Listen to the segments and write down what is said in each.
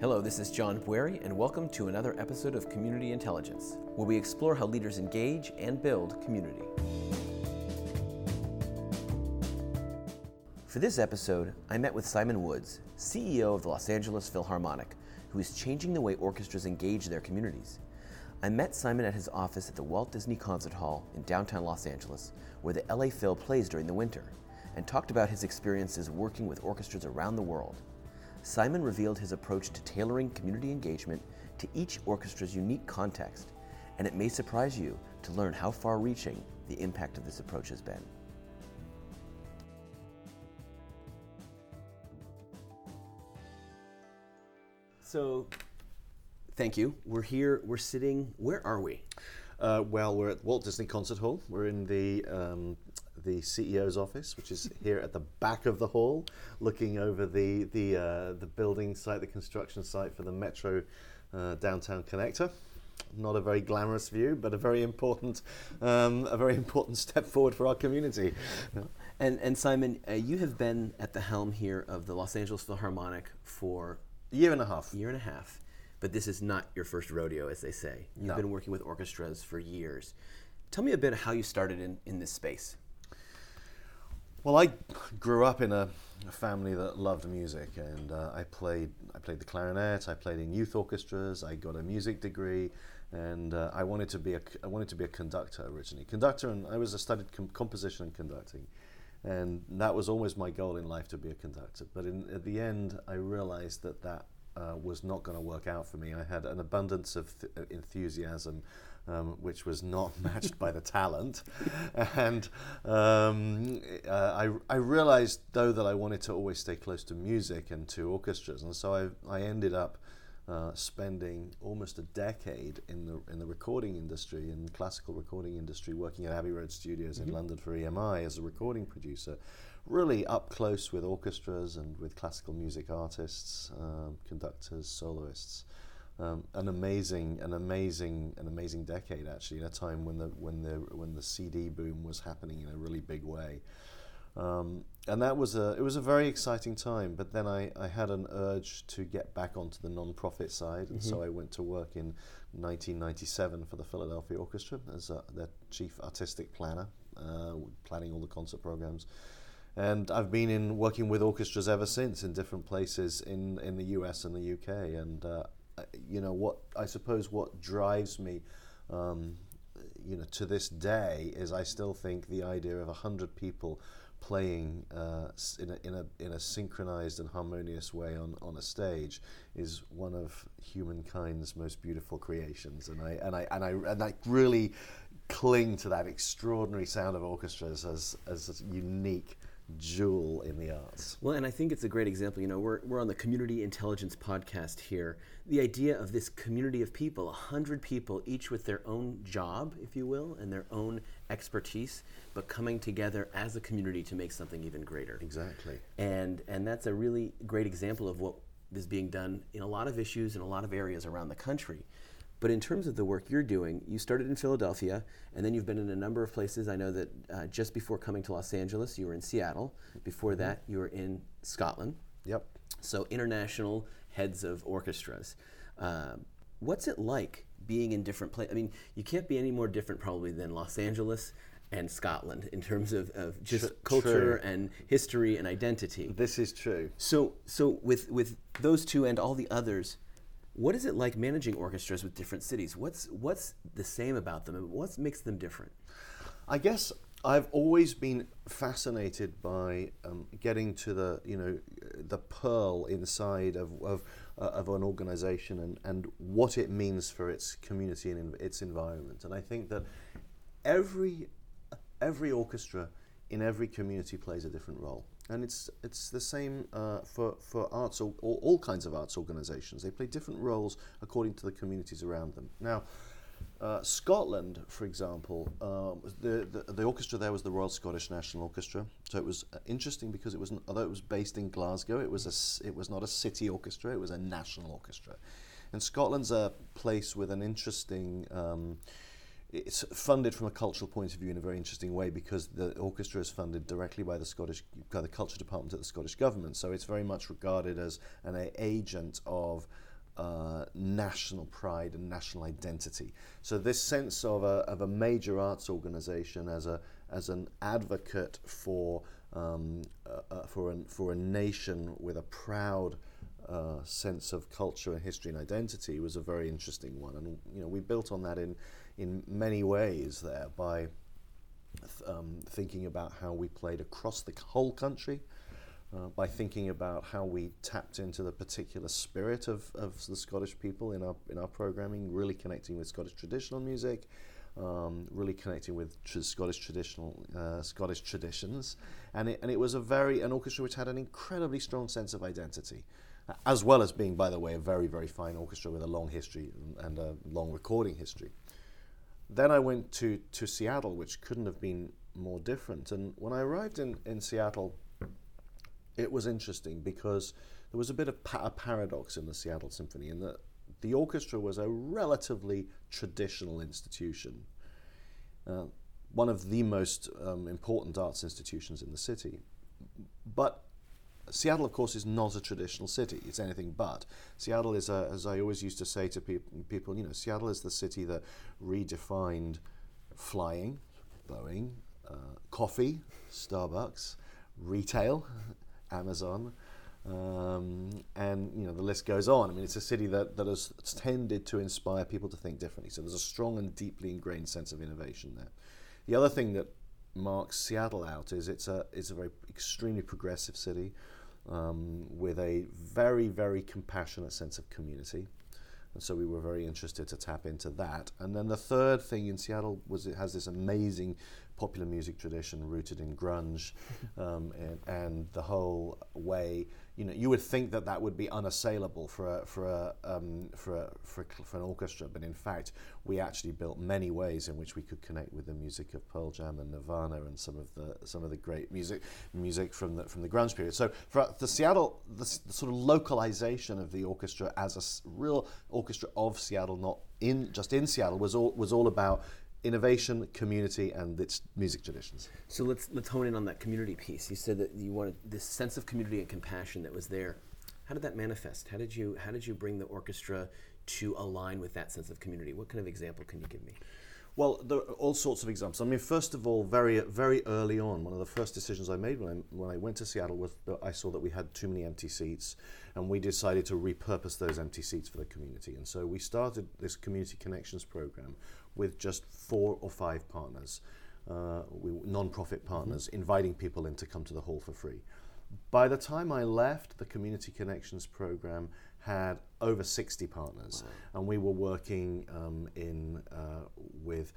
Hello, this is John Bueri, and welcome to another episode of Community Intelligence, where we explore how leaders engage and build community. For this episode, I met with Simon Woods, CEO of the Los Angeles Philharmonic, who is changing the way orchestras engage their communities. I met Simon at his office at the Walt Disney Concert Hall in downtown Los Angeles, where the LA Phil plays during the winter, and talked about his experiences working with orchestras around the world. Simon revealed his approach to tailoring community engagement to each orchestra's unique context, and it may surprise you to learn how far reaching the impact of this approach has been. So, thank you. We're here, we're sitting, where are we? Uh, well, we're at Walt Disney Concert Hall. We're in the um, the CEO's office, which is here at the back of the hall, looking over the the uh, the building site, the construction site for the Metro uh, downtown connector. Not a very glamorous view, but a very important um, a very important step forward for our community. And and Simon, uh, you have been at the helm here of the Los Angeles Philharmonic for a year and a half. A year and a half. But this is not your first rodeo, as they say. You've No. been working with orchestras for years. Tell me a bit how you started in, in this space. Well, I grew up in a, a family that loved music, and uh, I played I played the clarinet. I played in youth orchestras. I got a music degree, and uh, I wanted to be a I wanted to be a conductor originally. Conductor, and I was I studied com- composition and conducting, and that was always my goal in life to be a conductor. But in, at the end, I realized that that uh, was not going to work out for me. I had an abundance of th- uh, enthusiasm, um, which was not matched by the talent, and um, uh, I, I realized though that I wanted to always stay close to music and to orchestras, and so I, I ended up. Uh, spending almost a decade in the in the recording industry, in the classical recording industry, working at Abbey Road Studios in London for EMI as a recording producer, really up close with orchestras and with classical music artists, um, conductors, soloists. Um, an amazing, an amazing, an amazing decade actually. In a time when the when the when the CD boom was happening in a really big way, um, and that was a it was a very exciting time. But then I, I had an urge to get back onto the non-profit side, and so I went to work in 1997 for the Philadelphia Orchestra as uh, their chief artistic planner, uh, planning all the concert programs and I've been in working with orchestras ever since in different places in, in the US and the UK. And uh, you know what I suppose what drives me, um, you know, to this day is I still think the idea of a hundred people playing uh, in, a, in a in a synchronized and harmonious way on, on a stage is one of humankind's most beautiful creations. And I and I and I and I really cling to that extraordinary sound of orchestras as as unique jewel in the arts. Well, and I think it's a great example. You know, we're, we're on the Community Intelligence podcast here. The idea of this community of people, a hundred people, each with their own job, if you will, and their own expertise, but coming together as a community to make something even greater. Exactly. And and that's a really great example of what is being done in a lot of issues in a lot of areas around the country. But in terms of the work you're doing, you started in Philadelphia, and then you've been in a number of places. I know that uh, just before coming to Los Angeles, you were in Seattle. Before that, you were in Scotland. Yep. So international heads of orchestras. Um, what's it like being in different places? I mean, you can't be any more different probably than Los Angeles and Scotland in terms of, of just Tr- culture true. and history and identity. This is true. So, so with with those two and all the others, what is it like managing orchestras with different cities? What's what's the same about them, and what makes them different? I guess I've always been fascinated by um, getting to the you know the pearl inside of of, uh, of an organization and, and what it means for its community and its environment. And I think that every every orchestra in every community plays a different role. And it's it's the same uh, for for arts or, or all kinds of arts organisations. They play different roles according to the communities around them. Now, uh, Scotland, for example, um, the, the the orchestra there was the Royal Scottish National Orchestra. So it was uh, interesting because it was n- although it was based in Glasgow, it was a it was not a city orchestra. It was a national orchestra, and Scotland's a place with an interesting. Um, it's funded from a cultural point of view in a very interesting way because the orchestra is funded directly by the Scottish by the culture department at the Scottish government. So it's very much regarded as an a- agent of uh, national pride and national identity. So this sense of a, of a major arts organization as a as an advocate for um, uh, uh, for an, for a nation with a proud uh, sense of culture and history and identity was a very interesting one, and you know we built on that in in many ways there by um, thinking about how we played across the whole country. Uh, by thinking about how we tapped into the particular spirit of, of the Scottish people in our in our programming, really connecting with Scottish traditional music, um, really connecting with tr- Scottish traditional uh, Scottish traditions, and it, and it was a very an orchestra which had an incredibly strong sense of identity, as well as being, by the way, a very very fine orchestra with a long history and a long recording history. Then I went to to Seattle, which couldn't have been more different. And when I arrived in in Seattle, it was interesting because there was a bit of pa- a paradox in the Seattle Symphony in that the orchestra was a relatively traditional institution, uh, one of the most um, important arts institutions in the city. But Seattle, of course, is not a traditional city. It's anything but. Seattle is, a, as I always used to say to pe- people, you know, Seattle is the city that redefined flying, Boeing, uh, coffee, Starbucks, retail, Amazon, um, and you know the list goes on. I mean, it's a city that, that has tended to inspire people to think differently. So there's a strong and deeply ingrained sense of innovation there. The other thing that marks Seattle out is it's a it's a very extremely progressive city um, with a very very compassionate sense of community. And so we were very interested to tap into that. And then the third thing in Seattle was it has this amazing popular music tradition rooted in grunge um, and, and, the whole way you know, you would think that that would be unassailable for a, for a, um, for, a, for, a, for an orchestra, but in fact, we actually built many ways in which we could connect with the music of Pearl Jam and Nirvana and some of the some of the great music music from the from the grunge period. So for the Seattle, the, the sort of localization of the orchestra as a real orchestra of Seattle, not in just in Seattle, was all was all about innovation, community, and its music traditions. So let's let's hone in on that community piece. You said that you wanted this sense of community and compassion that was there. How did that manifest? How did you how did you bring the orchestra to align with that sense of community? What kind of example can you give me? Well, there are all sorts of examples. I mean, first of all, very very early on, one of the first decisions I made when I, when I went to Seattle was that I saw that we had too many empty seats, and we decided to repurpose those empty seats for the community. And so we started this community connections program, with just four or five partners, uh, we, non-profit partners, mm-hmm. inviting people in to come to the hall for free. By the time I left, the Community Connections program had over 60 partners, wow. and we were working um, in uh, with,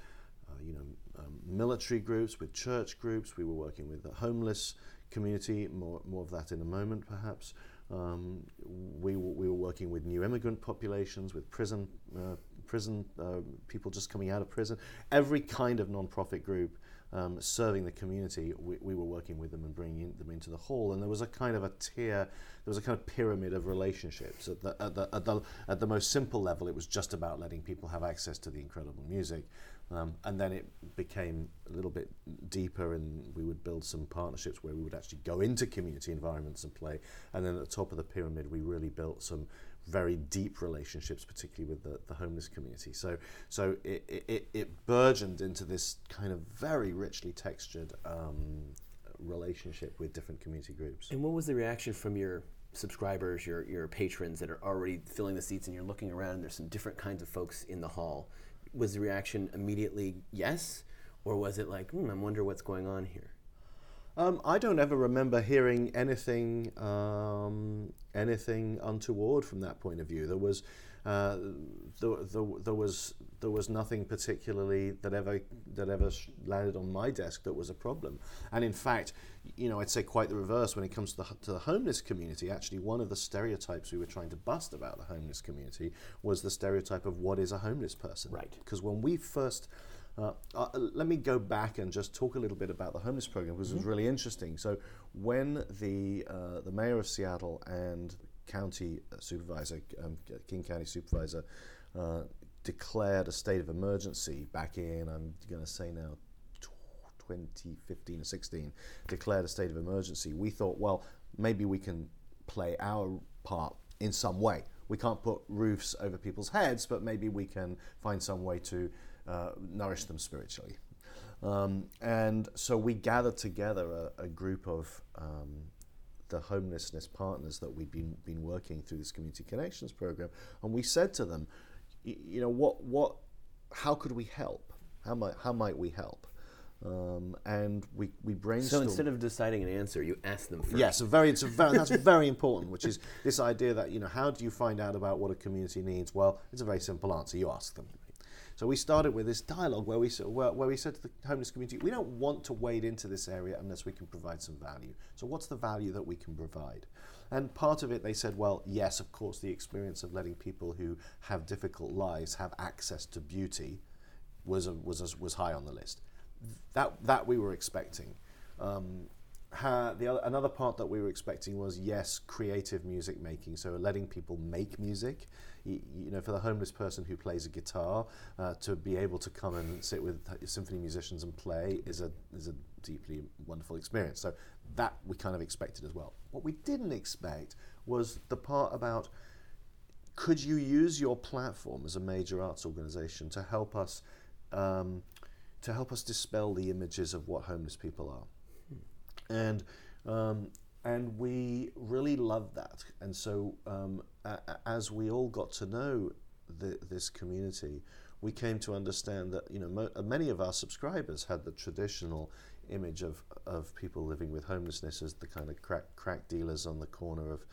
uh, you know, um, military groups, with church groups. We were working with the homeless community. More, more of that in a moment, perhaps. Um, we, we were working with new immigrant populations, with prison uh, prison, uh, people just coming out of prison, every kind of non-profit group um, serving the community, we, we, were working with them and bringing them into the hall. And there was a kind of a tier, there was a kind of pyramid of relationships. At the, at the, at the, at the most simple level, it was just about letting people have access to the incredible music. Um, and then it became a little bit deeper, and we would build some partnerships where we would actually go into community environments and play. And then at the top of the pyramid, we really built some very deep relationships, particularly with the, the homeless community. So, so it, it, it burgeoned into this kind of very richly textured um, relationship with different community groups. And what was the reaction from your subscribers, your, your patrons that are already filling the seats and you're looking around and there's some different kinds of folks in the hall? Was the reaction immediately yes? Or was it like, hmm, I wonder what's going on here? Um, I don't ever remember hearing anything um, anything untoward from that point of view. There was uh, there, there, there, was there was nothing particularly that ever that ever landed on my desk that was a problem. And in fact, you know, I'd say quite the reverse when it comes to the, to the homeless community. Actually, one of the stereotypes we were trying to bust about the homeless community was the stereotype of what is a homeless person. Right. Because when we first uh, uh, let me go back and just talk a little bit about the homeless program because mm-hmm. it was mm-hmm. really interesting. So, when the uh, the mayor of Seattle and county supervisor, um, King County supervisor, uh, declared a state of emergency back in, I'm going to say now, 2015 or 16, declared a state of emergency. We thought, well, maybe we can play our part in some way we can't put roofs over people's heads, but maybe we can find some way to uh, nourish them spiritually. Um, and so we gathered together a, a group of um, the homelessness partners that we'd been, been working through this community connections program, and we said to them, you know, what, what, how could we help? How might, how might we help? Um, and we, we brainstormed. So instead of deciding an answer, you ask them first. Yes, a very, it's a very, that's very important, which is this idea that, you know, how do you find out about what a community needs? Well, it's a very simple answer. You ask them. So we started with this dialogue where we, where, where we said to the homeless community, we don't want to wade into this area unless we can provide some value. So what's the value that we can provide? And part of it, they said, well, yes, of course, the experience of letting people who have difficult lives have access to beauty was, a, was, a, was high on the list. That, that we were expecting. Um, the other, another part that we were expecting was yes, creative music making. So letting people make music. You know, for the homeless person who plays a guitar, uh, to be able to come and sit with symphony musicians and play is a is a deeply wonderful experience. So that we kind of expected as well. What we didn't expect was the part about could you use your platform as a major arts organization to help us um, to help us dispel the images of what homeless people are and um, and we really loved that. And so um, a, as we all got to know the, this community, we came to understand that you know mo- many of our subscribers had the traditional image of of people living with homelessness as the kind of crack crack dealers on the corner of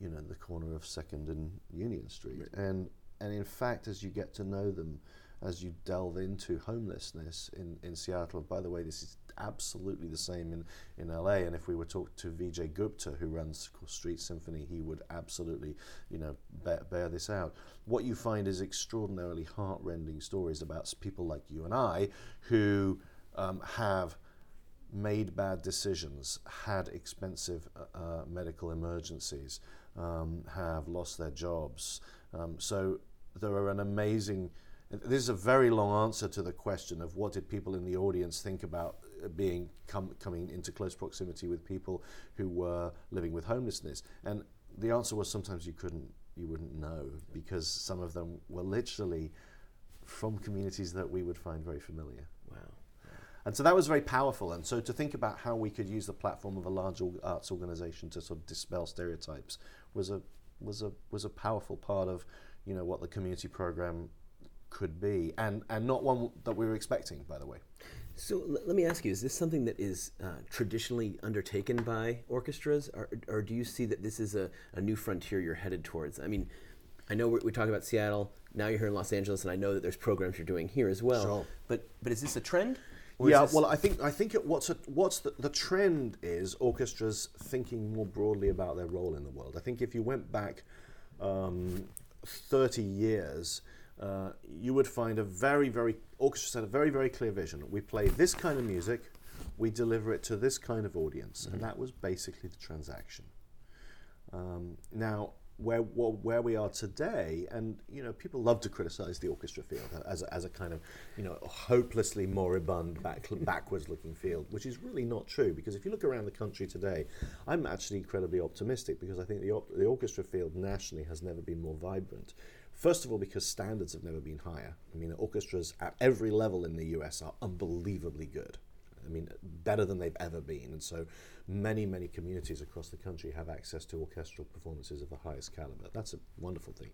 you know the corner of Second and Union Street, right. and and in fact, as you get to know them, as you delve into homelessness in, in Seattle. By the way, this is absolutely the same in, in LA. And if we were talk to Vijay Gupta, who runs Street Symphony, he would absolutely, you know, bear, bear this out. What you find is extraordinarily heartrending stories about people like you and I who um, have made bad decisions, had expensive uh, uh medical emergencies, um, have lost their jobs. Um, so there are an amazing this is a very long answer to the question of what did people in the audience think about uh, being com- coming into close proximity with people who were living with homelessness. And the answer was sometimes you couldn't, you wouldn't know because some of them were literally from communities that we would find very familiar. Wow. And so that was very powerful. And so to think about how we could use the platform of a large arts organization to sort of dispel stereotypes was a was a was a powerful part of you know what the community program could be, and, and not one that we were expecting, by the way. So l- let me ask you: Is this something that is uh, traditionally undertaken by orchestras, or, or do you see that this is a, a new frontier you're headed towards? I mean, I know we talk about Seattle. Now you're here in Los Angeles, and I know that there's programs you're doing here as well. Sure. But but is this a trend? yeah, well, I think I think it, what's a, what's the, the trend is orchestras thinking more broadly about their role in the world. I think if you went back um, 30 years, uh, you would find a very, very, orchestra had a very, very clear vision. We play this kind of music, we deliver it to this kind of audience, mm-hmm. and that was basically the transaction. Um, now, where, where we are today, and you know, people love to criticize the orchestra field as a, as a kind of, you know, hopelessly moribund, back, backwards-looking field, which is really not true. Because if you look around the country today, I'm actually incredibly optimistic because I think the, the orchestra field nationally has never been more vibrant. First of all, because standards have never been higher. I mean, orchestras at every level in the US are unbelievably good. I mean, better than they've ever been. And so many, many communities across the country have access to orchestral performances of the highest caliber. That's a wonderful thing.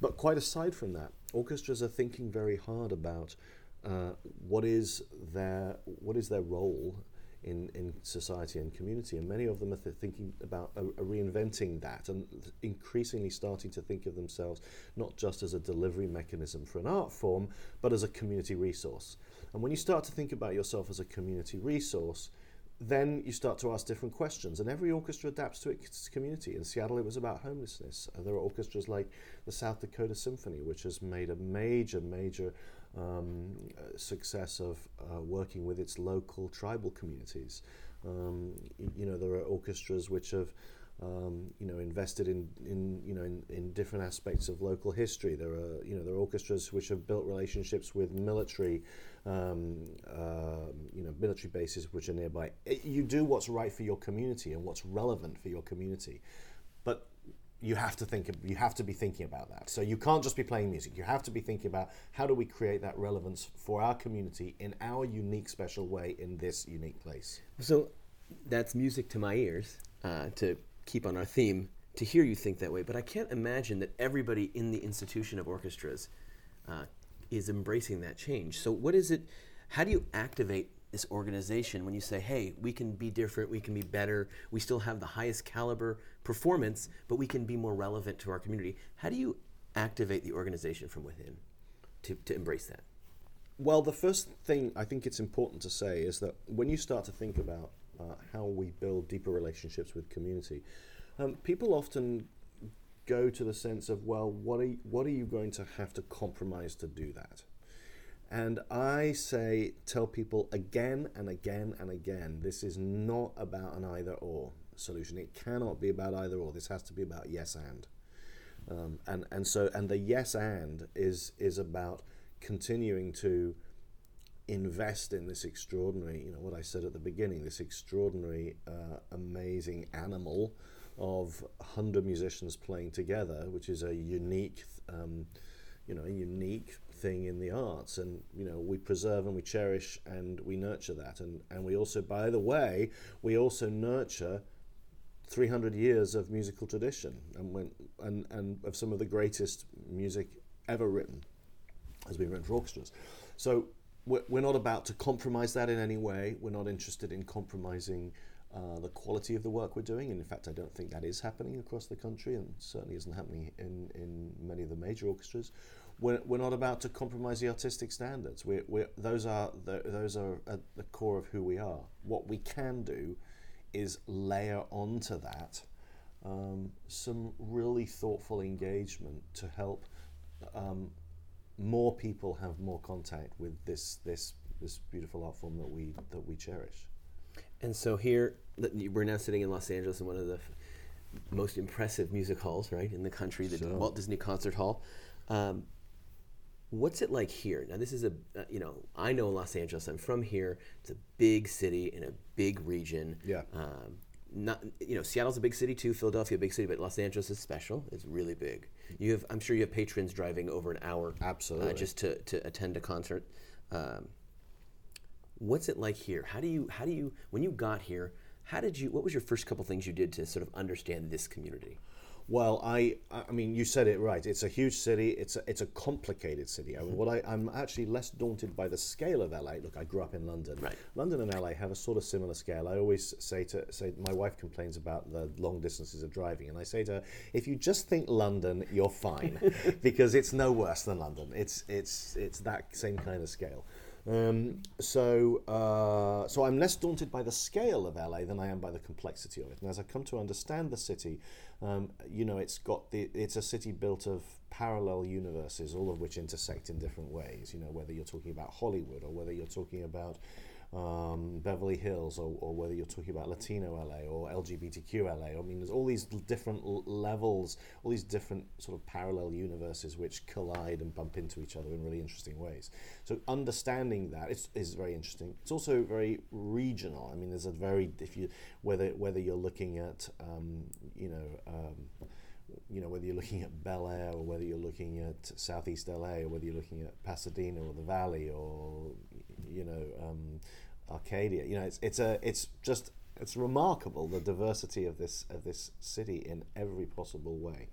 But quite aside from that, orchestras are thinking very hard about uh, what is their what is their role in, in society and community. And many of them are th- thinking about uh, reinventing that and increasingly starting to think of themselves not just as a delivery mechanism for an art form, but as a community resource. And when you start to think about yourself as a community resource, then you start to ask different questions, and every orchestra adapts to its community. In Seattle, it was about homelessness. There are orchestras like the South Dakota Symphony, which has made a major, major um, success of uh, working with its local tribal communities. Um, you know, there are orchestras which have um, you know, invested in, in you know in, in different aspects of local history. There are you know there are orchestras which have built relationships with military, um, uh, you know, military bases which are nearby. It, you do what's right for your community and what's relevant for your community, but you have to think you have to be thinking about that. So you can't just be playing music. You have to be thinking about how do we create that relevance for our community in our unique special way in this unique place. So that's music to my ears uh, to keep on our theme to hear you think that way. But i can't imagine that everybody in the institution of orchestras uh, is embracing that change. So what is it how do you activate this organization when you say, hey, we can be different, we can be better, we still have the highest caliber performance, but we can be more relevant to our community? How do you activate the organization from within to, to embrace that? Well, the first thing I think it's important to say is that when you start to think about uh, how we build deeper relationships with community, um, people often go to the sense of, well, what are, you, what are you going to have to compromise to do that? And I say, tell people again and again and again, this is not about an either or solution. It cannot be about either or. This has to be about yes and. Um, and and so and the yes and is is about continuing to invest in this extraordinary, you know, what I said at the beginning, this extraordinary, uh, amazing animal of 100 musicians playing together, which is a unique, um, you know, a unique thing in the arts and you know we preserve and we cherish and we nurture that. And and we also by the way we also nurture 300 years of musical tradition and when and and of some of the greatest music ever written has been written for orchestras. So we're, we're not about to compromise that in any way. We're not interested in compromising uh, the quality of the work we're doing, and in fact, I don't think that is happening across the country, and certainly isn't happening in, in many of the major orchestras we're, we're not about to compromise the artistic standards. We're, we're, those are the, those are at the core of who we are. What we can do is layer onto that um, some really thoughtful engagement to help um, more people have more contact with this this this beautiful art form that we that we cherish. And so here we're now sitting in Los Angeles in one of the most impressive music halls, right, in the country, the sure. Walt Disney Concert Hall. Um, What's it like here? Now, this is a, uh, you know, I know Los Angeles. I'm from here. It's a big city in a big region. Yeah. Um, not, you know, Seattle's a big city too. Philadelphia, a big city, but Los Angeles is special. It's really big. You have, I'm sure you have patrons driving over an hour, uh, absolutely, uh, just to, to attend a concert. Um, what's it like here? How do you, how do you, when you got here, how did you? What was your first couple things you did to sort of understand this community? Well, I, I mean, you said it right. It's a huge city. It's a, it's a complicated city. I mean, what I, I'm actually less daunted by the scale of LA. Look, I grew up in London. Right. London and LA have a sort of similar scale. I always say to say my wife complains about the long distances of driving, and I say to her, if you just think London, you're fine, because it's no worse than London. It's it's it's that same kind of scale. Um, so, uh, so I'm less daunted by the scale of LA than I am by the complexity of it. And as I come to understand the city, um, you know, it's got the it's a city built of parallel universes, all of which intersect in different ways. You know, whether you're talking about Hollywood or whether you're talking about um, Beverly Hills, or, or, whether you're talking about Latino LA or LGBTQ LA. I mean, there's all these different l- levels, all these different sort of parallel universes which collide and bump into each other in really interesting ways. So understanding that is, is very interesting. It's also very regional. I mean, there's a very if you whether whether you're looking at um, you know. Um, you know, whether you're looking at Bel Air or whether you're looking at Southeast LA or whether you're looking at Pasadena or the Valley or you know um, Arcadia. You know, it's it's a it's just it's remarkable the diversity of this of this city in every possible way.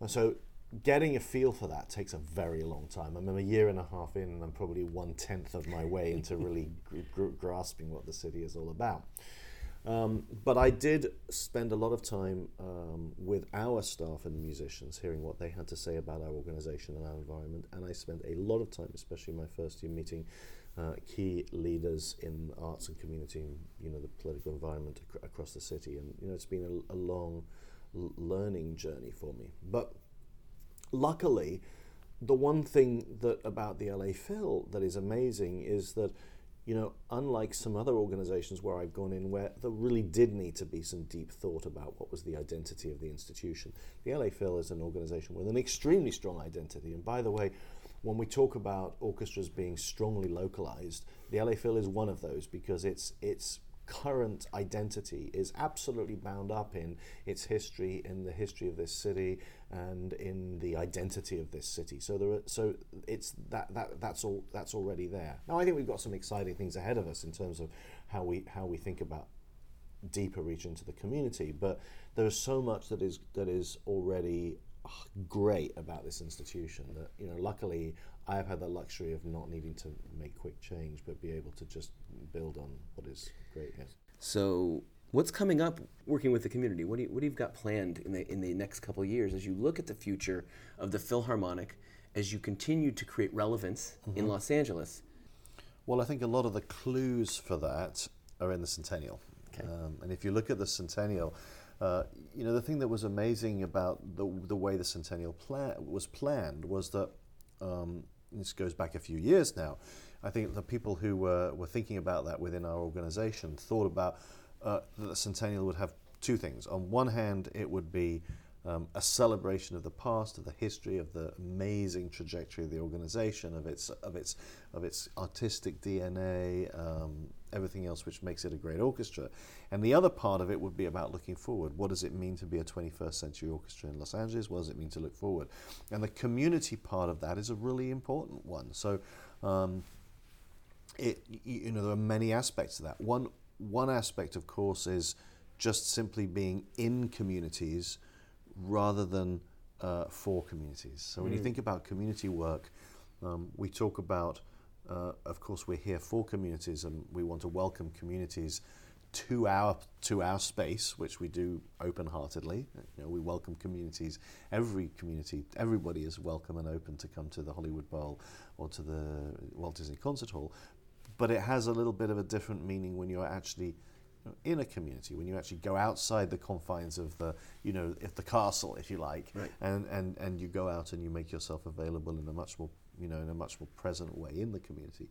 And so getting a feel for that takes a very long time. I'm a year and a half in, and I'm probably one tenth of my way into really gr- grasping what the city is all about. Um, but I did spend a lot of time um, with our staff and musicians, hearing what they had to say about our organisation and our environment. And I spent a lot of time, especially my first year, meeting uh, key leaders in arts and community, and, you know, the political environment ac- across the city. And you know, it's been a, a long l- learning journey for me. But luckily, the one thing that about the LA Phil that is amazing is that you know, unlike some other organizations where I've gone in where there really did need to be some deep thought about what was the identity of the institution, the LA Phil is an organization with an extremely strong identity. And by the way, when we talk about orchestras being strongly localized, the LA Phil is one of those because it's it's current identity is absolutely bound up in its history, in the history of this city, and in the identity of this city. So there, are, so it's that, that that's all that's already there. Now I think we've got some exciting things ahead of us in terms of how we how we think about deeper reach into the community. But there is so much that is that is already great about this institution that you know luckily I have had the luxury of not needing to make quick change but be able to just build on what is great here. So what's coming up working with the community? What do you, what do you got planned in the in the next couple of years as you look at the future of the Philharmonic as you continue to create relevance mm-hmm. in Los Angeles? Well, I think a lot of the clues for that are in the Centennial. Okay. Um, and if you look at the Centennial, uh, you know, the thing that was amazing about the, the way the Centennial plan, was planned was that, um, this goes back a few years now, I think the people who were, were thinking about that within our organization thought about uh, that the Centennial would have two things. On one hand, it would be um, a celebration of the past, of the history, of the amazing trajectory of the organization, of its of its of its artistic DNA, um, everything else which makes it a great orchestra. And the other part of it would be about looking forward. What does it mean to be a 21st century orchestra in Los Angeles? What does it mean to look forward? And the community part of that is a really important one. So. Um, it, you know, there are many aspects to that. One, one aspect, of course, is just simply being in communities rather than uh, for communities. So when you mm. think about community work, um, we talk about, uh, of course, we're here for communities, and we want to welcome communities to our to our space, which we do open-heartedly. You know, we welcome communities. Every community, everybody is welcome and open to come to the Hollywood Bowl or to the Walt Disney Concert Hall. But it has a little bit of a different meaning when you're actually in a community when you actually go outside the confines of the you know if the castle if you like right. and, and and you go out and you make yourself available in a much more you know in a much more present way in the community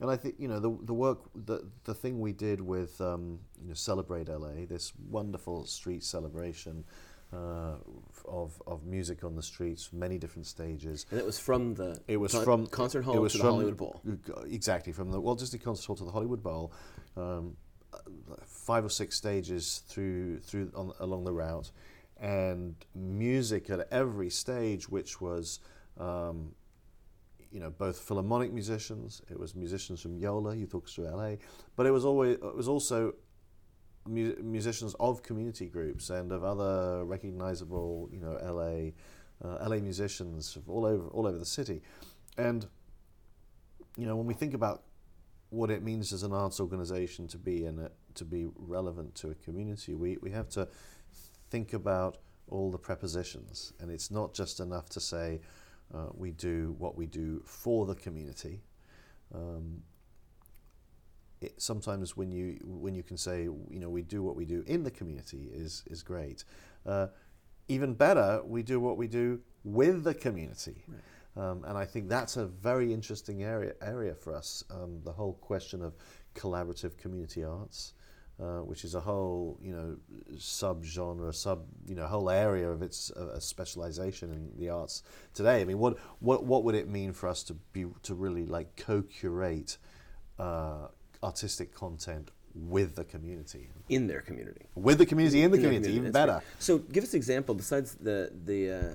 and I think you know the the work the the thing we did with um, you know celebrate LA this wonderful street celebration uh, of of music on the streets, many different stages. And it was from the it was con- from concert hall it was to from, the Hollywood Bowl. Exactly from the Walt Disney Concert Hall to the Hollywood Bowl. Um, five or six stages through through on, along the route, and music at every stage, which was. Um, you know, both philharmonic musicians. It was musicians from Yola Youth Orchestra LA, but it was always it was also mu- musicians of community groups and of other recognizable, you know, LA uh, LA musicians all over all over the city, and you know, when we think about what it means as an arts organization to be in it, to be relevant to a community, we, we have to think about all the prepositions. And it's not just enough to say uh, we do what we do for the community. Um, it, sometimes when you when you can say you know we do what we do in the community is is great. Uh, even better, we do what we do with the community. Right. Um, and I think that's a very interesting area area for us. Um, the whole question of collaborative community arts, uh, which is a whole you know sub genre, sub you know whole area of its uh, specialization in the arts today. I mean, what what what would it mean for us to be to really like co-curate uh, artistic content with the community in their community with the community in the in community, community, even better great. so give us an example besides the the uh,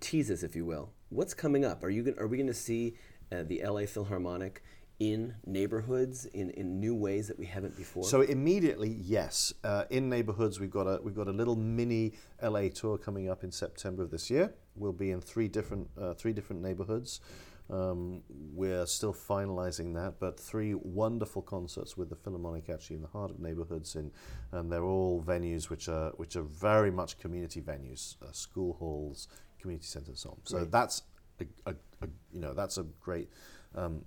teases if you will what's coming up? Are you gonna, are we going to see uh, the LA Philharmonic in neighborhoods in, in new ways that we haven't before? So immediately, yes. Uh, in neighborhoods, we've got a we've got a little mini LA tour coming up in September of this year. We'll be in three different uh, three different neighborhoods. Um, we're still finalizing that, but three wonderful concerts with the Philharmonic actually in the heart of neighborhoods, in, and they're all venues which are which are very much community venues, uh, school halls, community centres and so on. So that's a, a, a, you know that's a great um,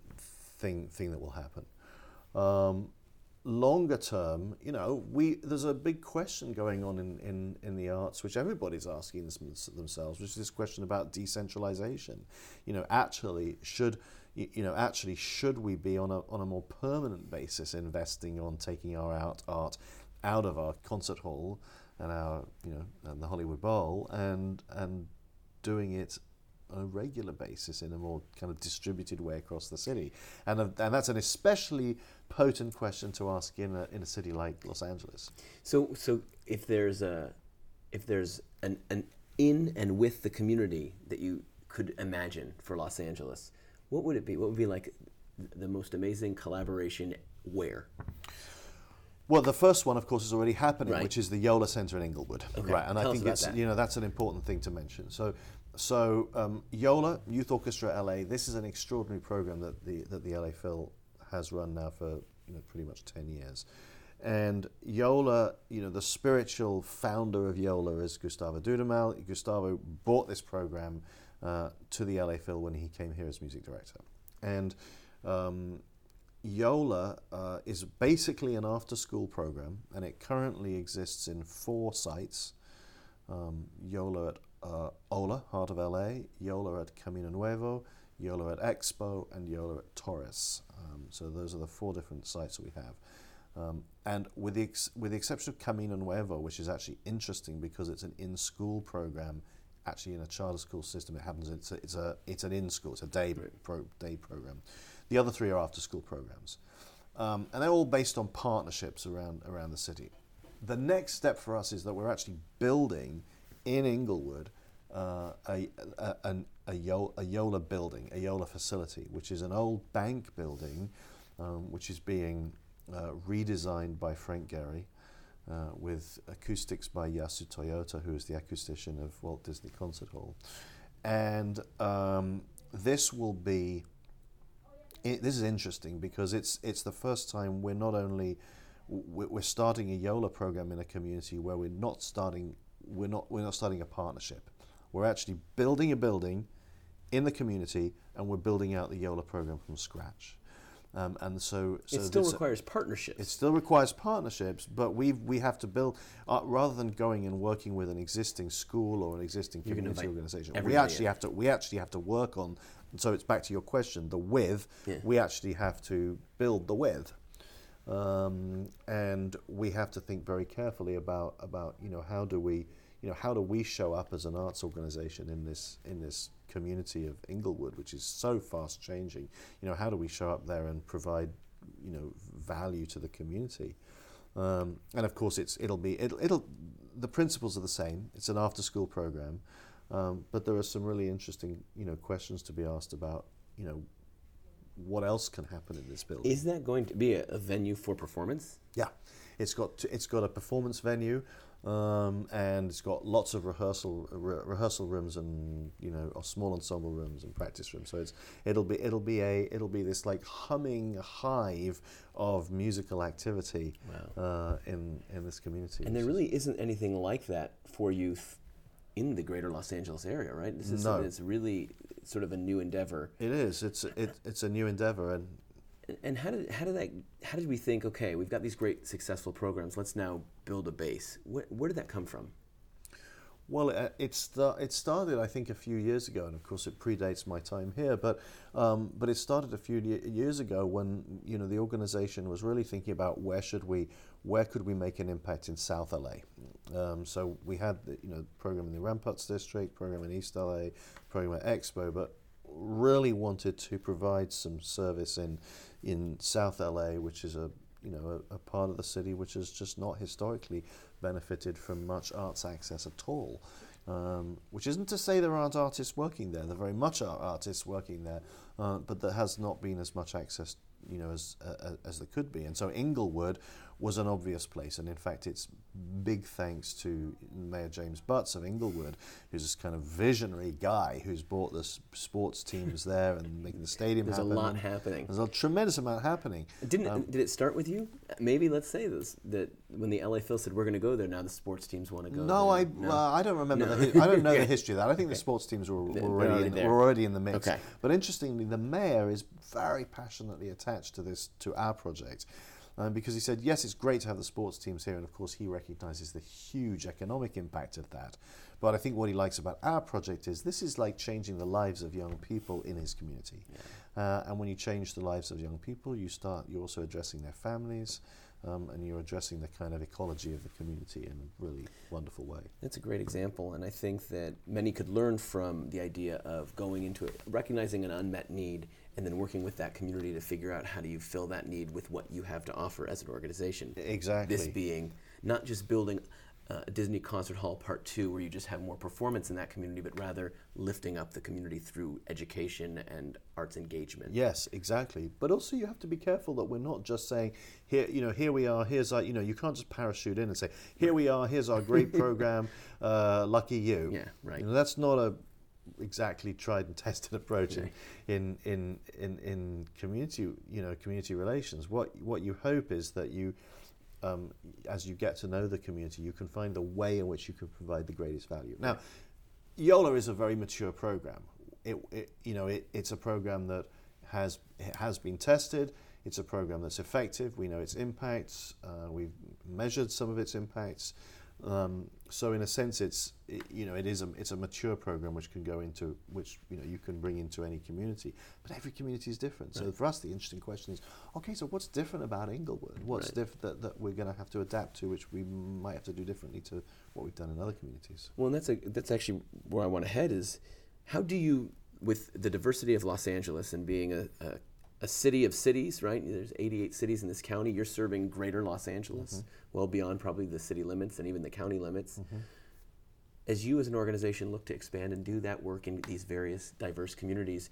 thing thing that will happen. Um, longer term, you know, we there's a big question going on in, in, in the arts, which everybody's asking themselves, which is this question about decentralization. You know, actually, should you know, actually, should we be on a on a more permanent basis investing on taking our art art out of our concert hall and our you know and the Hollywood Bowl and and doing it on a regular basis in a more kind of distributed way across the city? And, uh, and that's an especially potent question to ask in a, in a city like Los Angeles. So, so if there's a, if there's an, an in and with the community that you could imagine for Los Angeles, what would it be? What would be like the most amazing collaboration where? Well, the first one, of course, is already happening, Right. which is the Yola Center in Inglewood. Okay, Right, and tell I think it's that. you know that's an important thing to mention. So, so um, Yola Youth Orchestra LA. This is an extraordinary program that the that the LA Phil has run now for you know pretty much ten years. And Yola, you know, the spiritual founder of Yola is Gustavo Dudamel. Gustavo brought this program uh, to the LA Phil when he came here as music director, and um, Yola uh, is basically an after school program, and it currently exists in four sites um, Yola at uh, HOLA, Heart of LA, Yola at Camino Nuevo, Yola at Expo, and Yola at Torres. Um, so those are the four different sites we have. Um, and with the, ex- with the exception of Camino Nuevo, which is actually interesting because it's an in school program, actually in a charter school system, it happens, it's, a, it's, a, it's an in school, it's a day, pro, day program. The other three are after school programs. Um, and they're all based on partnerships around, around the city. The next step for us is that we're actually building in Inglewood uh, a, a, a Yola building, a Yola facility, which is an old bank building, um, which is being uh, redesigned by Frank Gehry. Uh, with acoustics by Yasu Toyota, who is the acoustician of Walt Disney Concert Hall. And um, this will be it, this is interesting because it's it's the first time we're not only we're starting a Yola program in a community where we're not starting we're not we're not starting a partnership. We're actually building a building in the community and we're building out the Yola program from scratch. Um, and so, so it still requires partnerships. it still requires partnerships, but we we have to build uh, rather than going and working with an existing school or an existing community organization. We actually in. have to we actually have to work on. And so it's back to your question, the with. Yeah. We actually have to build the with, um, and we have to think very carefully about about you know how do we you know how do we show up as an arts organization in this in this community of Inglewood, which is so fast changing. You know how do we show up there and provide you know value to the community? Um, and of course, it's it'll be it'll, it'll the principles are the same. It's an after school program, um, but there are some really interesting you know questions to be asked about you know what else can happen in this building. Is that going to be a, a venue for performance? Yeah, it's got t- it's got a performance venue, um, and it's got lots of rehearsal re- rehearsal rooms and you know or small ensemble rooms and practice rooms. So it's it'll be it'll be a it'll be this like humming hive of musical activity uh, in in this community. And there really isn't anything like that for youth in the greater Los Angeles area, right? This is something No. that's really sort of a new endeavor. it is it's it, it's a new endeavor and And how did how did that how did we think? Okay, we've got these great successful programs. Let's now build a base. Where, where did that come from? Well, uh, it, sta- it started, I think, a few years ago, and of course, it predates my time here. But um, but it started a few years ago when you know the organization was really thinking about where should we, where could we make an impact in South LA. Um, so we had the you know program in the Ramparts district, program in East LA, program at Expo, but really wanted to provide some service in in South LA, which is a you know a, a part of the city which has just not historically benefited from much arts access at all. Um, which isn't to say there aren't artists working there. There very much are artists working there, uh, but there has not been as much access, you know, as uh, as there could be. And so Inglewood was an obvious place, and in fact, it's big thanks to Mayor James Butts of Inglewood, who's this kind of visionary guy who's brought the sports teams there and making the stadium There's a lot happening. There's a tremendous amount happening. Didn't Um, did it start with you? Maybe let's say this that when the LA Phil said we're going to go there, now the sports teams want to go. No, I there. well, I don't remember. No. The, I don't know the history of that. I think the sports teams were, were already, already in, there. were already in the mix. Okay. But interestingly, the mayor is very passionately attached to this to our project. Um, because he said, yes, it's great to have the sports teams here, and of course, he recognizes the huge economic impact of that. But I think what he likes about our project is this is like changing the lives of young people in his community. Uh, and when you change the lives of young people, you start, you're also addressing their families. Um, and you're addressing the kind of ecology of the community in a really wonderful way. That's a great example, and I think that many could learn from the idea of going into it, recognizing an unmet need, and then working with that community to figure out how do you fill that need with what you have to offer as an organization. Exactly. This being not just building uh, a Disney Concert Hall Part Two, where you just have more performance in that community, but rather lifting up the community through education and arts engagement. Yes, exactly. But also, you have to be careful that we're not just saying, "Here, you know, here we are. Here's our, you know, you can't just parachute in and say, "Here we are. Here's our great program. Uh, lucky you." Yeah, right. You know, that's not a exactly tried and tested approach in, in, in, in, in community, you know, community relations. What what you hope is that you um, as you get to know the community, you can find the way in which you can provide the greatest value. Now, Yola is a very mature program. It, it you know, it, it's a program that has has been tested. It's a program that's effective. We know its impacts. Uh, we've measured some of its impacts. Um, so in a sense, it's it, you know it is a it's a mature program which can go into which you know you can bring into any community. But every community is different. So for us, the interesting question is, okay, so what's different about Inglewood? What's Right. different that, that we're going to have to adapt to, which we might have to do differently to what we've done in other communities? Well, and that's a, that's actually where I want to head is how do you, with the diversity of Los Angeles and being a, a, a city of cities, right? There's 88 cities in this county. You're serving greater Los Angeles, mm-hmm. well beyond probably the city limits and even the county limits. Mm-hmm. As you as an organization look to expand and do that work in these various diverse communities,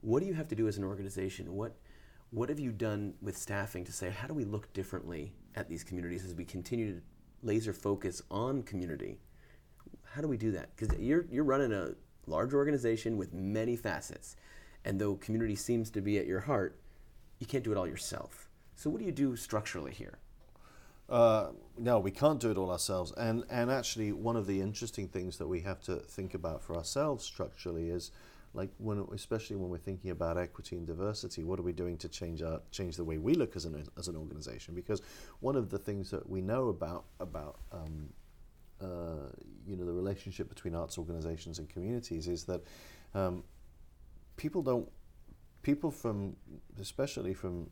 what do you have to do as an organization? What what have you done with staffing to say how do we look differently at these communities as we continue to laser focus on community? How do we do that? Because you're you're running a large organization with many facets, and though community seems to be at your heart, you can't do it all yourself. So what do you do structurally here? Uh, no, we can't do it all ourselves. And and actually, one of the interesting things that we have to think about for ourselves structurally is, like when, especially when we're thinking about equity and diversity, what are we doing to change our change the way we look as an as an organization? Because one of the things that we know about about um, uh, you know the relationship between arts organizations and communities is that um, people don't people from especially from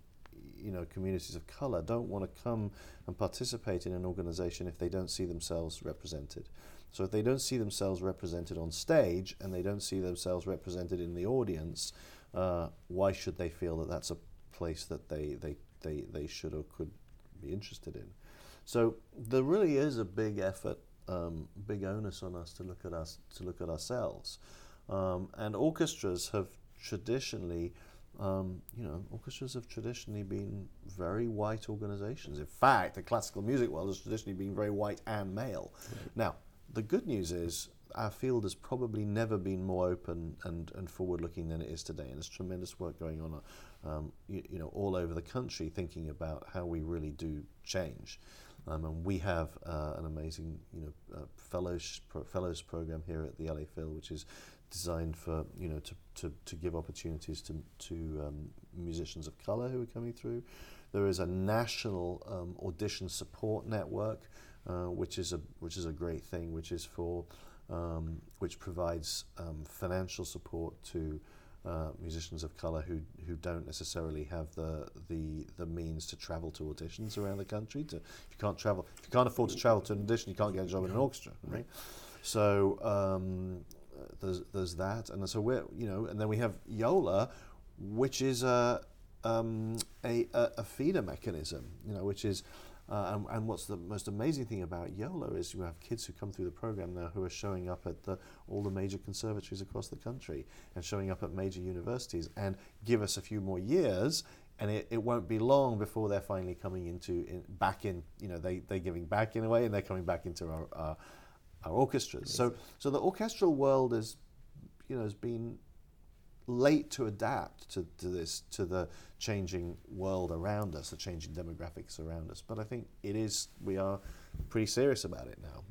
you know communities of color don't want to come and participate in an organization if they don't see themselves represented. So if they don't see themselves represented on stage and they don't see themselves represented in the audience uh, why should they feel that that's a place that they, they, they, they should or could be interested in? So there really is a big effort um, big onus on us to look at us to look at ourselves um, and orchestras have traditionally um, you know, orchestras have traditionally been very white organizations. In fact, the classical music world has traditionally been very white and male. Now, the good news is our field has probably never been more open and, and forward looking than it is today. And there's tremendous work going on, um, you, you know, all over the country thinking about how we really do change. Um, and we have uh, an amazing, you know, uh, fellows pro- fellows program here at the LA Phil, which is designed for you know to, to, to give opportunities to to um, musicians of color who are coming through. There is a national um, audition support network, uh, which is a which is a great thing, which is for um, which provides um, financial support to uh, musicians of color who who don't necessarily have the the the means to travel to auditions around the country. To, if you can't travel, if you can't afford to travel to an audition, you can't get a job in an orchestra, right? So um, there's there's that, and so we're you know, and then we have Yola, which is a um, a, a, feeder mechanism, you know, which is. Uh, and, and what's the most amazing thing about YOLA is you have kids who come through the program now who are showing up at the, all the major conservatories across the country and showing up at major universities and give us a few more years and it, it won't be long before they're finally coming into in, back in you know they, they're giving back in a way and they're coming back into our, our, our orchestras so so the orchestral world is you know has been late to adapt to, to this to the changing world around us, the changing demographics around us. But I think it is we are pretty serious about it now.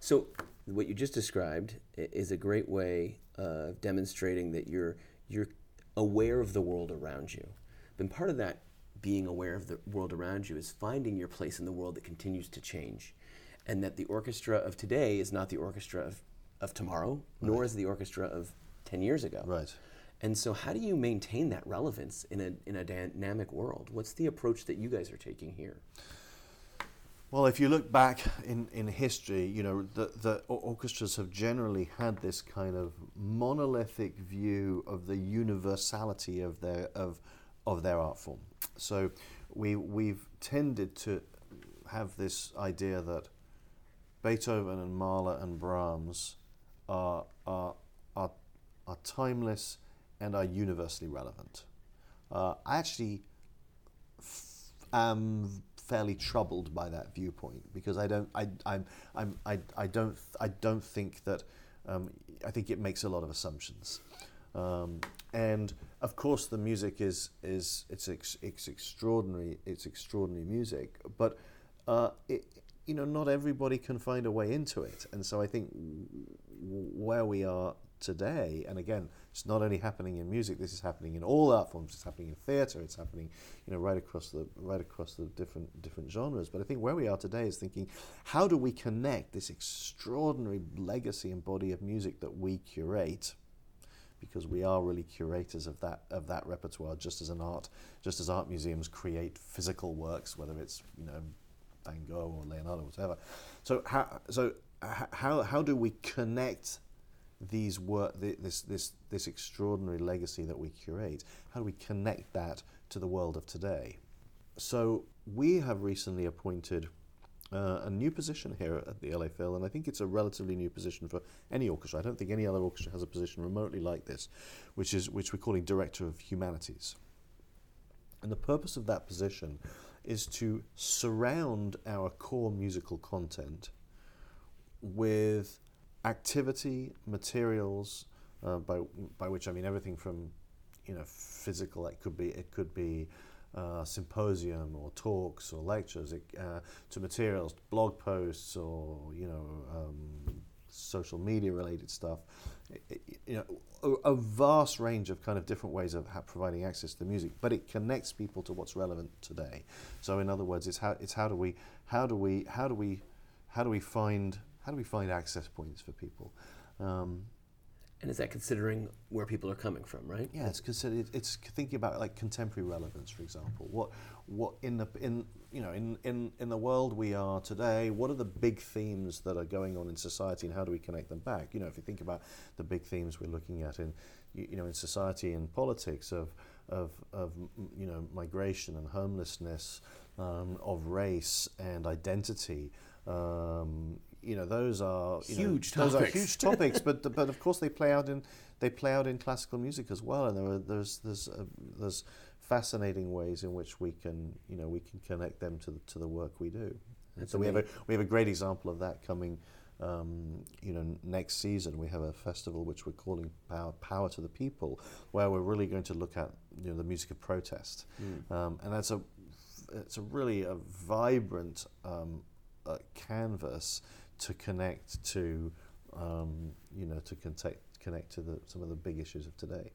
So, what you just described is a great way of demonstrating that you're you're aware of the world around you. And part of that being aware of the world around you is finding your place in the world that continues to change, and that the orchestra of today is not the orchestra of, of tomorrow, nor is the orchestra of ten years ago. Right. And so, how do you maintain that relevance in a in a dynamic world? What's the approach that you guys are taking here? Well, if you look back in, in history, you know, the, the orchestras have generally had this kind of monolithic view of the universality of their, of, of their art form. So we, we've tended to have this idea that Beethoven and Mahler and Brahms are, are, are, are timeless and are universally relevant. Uh, I actually f- am fairly troubled by that viewpoint because I don't I I'm, I'm I, I don't I don't think that um, I think it makes a lot of assumptions. Um, and of course, the music is is it's ex, it's extraordinary. It's extraordinary music, but uh, it, you know, not everybody can find a way into it. And so I think where we are today, and again, it's not only happening in music. This is happening in all art forms. It's happening in theatre. It's happening, you know, right across the right across the different different genres. But I think where we are today is thinking, how do we connect this extraordinary legacy and body of music that we curate? Because we are really curators of that of that repertoire, just as an art, just as art museums create physical works, whether it's you know Van Gogh or Leonardo, whatever. So how so how how do we connect these work, this, this, this extraordinary legacy that we curate, how do we connect that to the world of today? So we have recently appointed uh, a new position here at the LA Phil, and I think it's a relatively new position for any orchestra. I don't think any other orchestra has a position remotely like this, which is which we're calling Director of Humanities. And the purpose of that position is to surround our core musical content with activity, materials, uh, by, by which I mean everything from you know physical. It could be it could be uh, symposium or talks or lectures it, uh, to materials, blog posts or you know um, social media related stuff. You know a, a, vast range of kind of different ways of providing access to the music, but it connects people to what's relevant today. So in other words, it's how it's how do we how do we how do we how do we find how do we find access points for people? Um, and is that considering where people are coming from, right? Yeah, it's considered. It's thinking about like contemporary relevance, for example. What, what in the in you know in, in in the world we are today? What are the big themes that are going on in society, and how do we connect them back? You know, if you think about the big themes we're looking at in you know in society and politics of of of you know migration and homelessness, um, of race and identity. Um, you know those are huge know, those are huge topics but but of course they play out in they play out in classical music as well and there are, there's there's uh, there's fascinating ways in which we can you know we can connect them to the, to the work we do. So we have a we have a great example of that coming um, you know next season. We have a festival which we're calling power power to the people where we're really going to look at you know the music of protest. Mm. um, and that's a it's a really a vibrant um, uh, canvas to connect to, um, you know, to connect, connect to the, some of the big issues of today.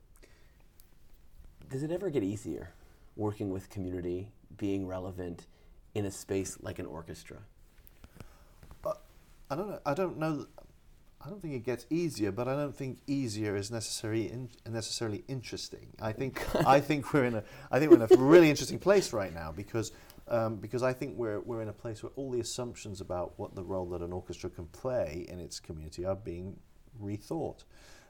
Does it ever get easier working with community, being relevant in a space like an orchestra? Uh, I don't know. I don't know. I don't think it gets easier, but I don't think easier is necessarily in, necessarily interesting. I think I think we're in a I think we're in a really interesting place right now because um, because I think we're, we're in a place where all the assumptions about what the role that an orchestra can play in its community are being rethought.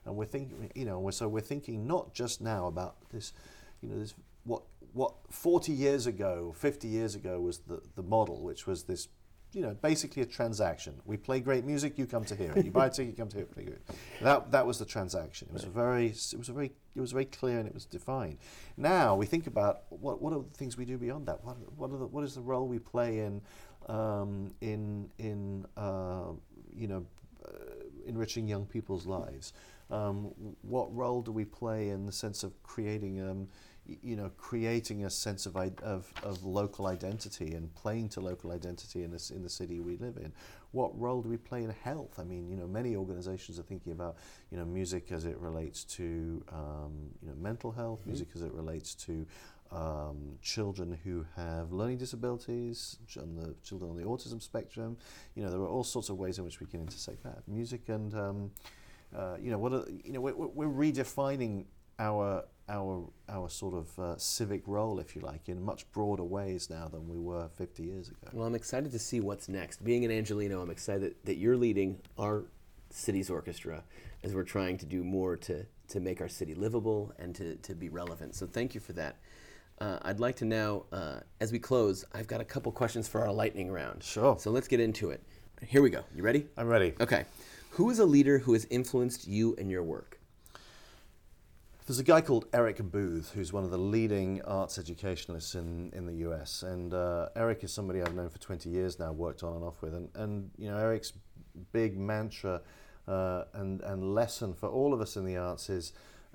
And we're thinking, you know, we're, so we're thinking not just now about this, you know, this what what 40 years ago, 50 years ago was the, the model, which was this you know, basically a transaction. We play great music, you come to hear it. You buy a ticket, you come to hear it. That that was the transaction. It was very, it was very, it was very clear and it was defined. Now we think about what what are the things we do beyond that. What what are the, what is the role we play in um, in in uh, you know uh, enriching young people's lives. Um, what role do we play in the sense of creating um, you know, creating a sense of, of, of local identity and playing to local identity in, this, in the city we live in. What role do we play in health? I mean, you know, many organizations are thinking about, you know, music as it relates to, um, you know, mental health, mm-hmm. music as it relates to um, children who have learning disabilities, and the children on the autism spectrum. You know, there are all sorts of ways in which we can intersect that. Music and, um, uh, you know, what are, you know, we're, we're redefining our our our sort of uh, civic role, if you like, in much broader ways now than we were 50 years ago. Well, I'm excited to see what's next. Being an Angeleno, I'm excited that you're leading our city's orchestra as we're trying to do more to, to make our city livable and to, to be relevant. So thank you for that. Uh, I'd like to now, uh, as we close, I've got a couple questions for our lightning round. Sure. So let's get into it. Here we go. You ready? I'm ready. Okay. Who is a leader who has influenced you and your work? There's a guy called Eric Booth who's one of the leading arts educationalists in, in the US. And uh, Eric is somebody I've known for 20 years now, worked on and off with. And, and you know, Eric's big mantra uh, and, and lesson for all of us in the arts is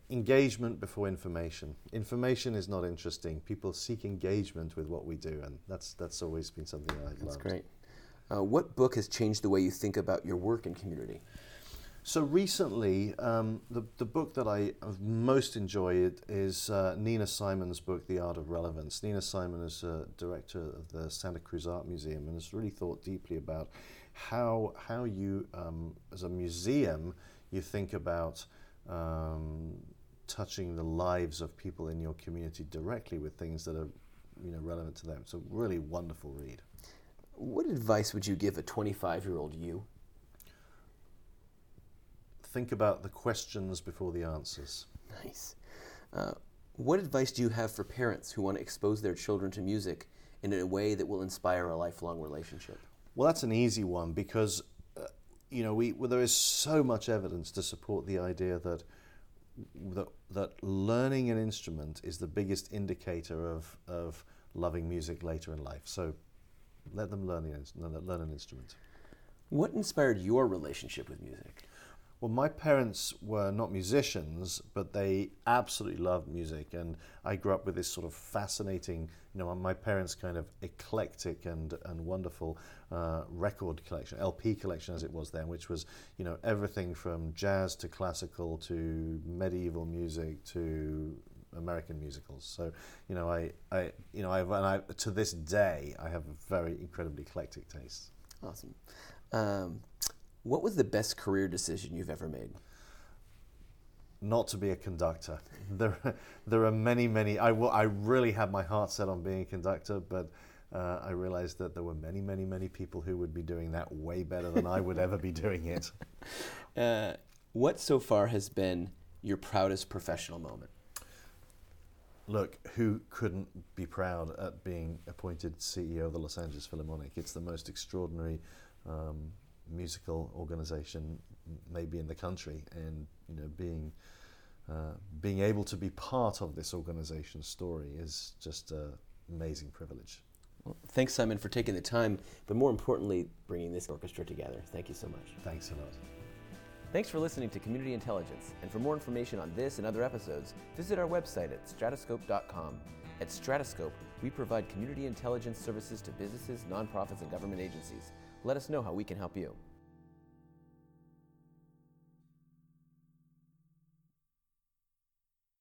engagement before information. Information is not interesting. People seek engagement with what we do, and that's, that's always been something I've That's loved. great. Uh, what book has changed the way you think about your work and community? So recently, um, the, the book that I have most enjoyed is uh, Nina Simon's book, The Art of Relevance. Nina Simon is a director of the Santa Cruz Art Museum and has really thought deeply about how, how you, um, as a museum, you think about um, touching the lives of people in your community directly with things that are you know, relevant to them. So really wonderful read. What advice would you give a 25 year old you? Think about the questions before the answers. Nice. Uh, what advice do you have for parents who want to expose their children to music in a way that will inspire a lifelong relationship? Well, that's an easy one because uh, you know we well, there is so much evidence to support the idea that that that learning an instrument is the biggest indicator of of loving music later in life. So let them learn the, learn an instrument. What inspired your relationship with music? Well, my parents were not musicians, but they absolutely loved music, and I grew up with this sort of fascinating, you know, my parents' kind of eclectic and and wonderful uh, record collection, LP collection as it was then, which was, you know, everything from jazz to classical to medieval music to American musicals. So, you know, I, I you know, I, and I to this day I have a very incredibly eclectic taste. Awesome. Um, what was the best career decision you've ever made? Not to be a conductor. There, there are many, many. I, will, I really had my heart set on being a conductor, but uh, I realized that there were many, many, many people who would be doing that way better than I would ever be doing it. Uh, what so far has been your proudest professional moment? Look, who couldn't be proud at being appointed CEO of the Los Angeles Philharmonic? It's the most extraordinary um, musical organization maybe in the country and you know being uh, being able to be part of this organization's story is just an amazing privilege. Well, thanks, Simon, for taking the time, but more importantly, bringing this orchestra together. Thank you so much. Thanks a lot. Thanks for listening to Community Intelligence. And for more information on this and other episodes, visit our website at stratoscope.com. At Stratoscope, we provide community intelligence services to businesses, nonprofits, and government agencies. Let us know how we can help you.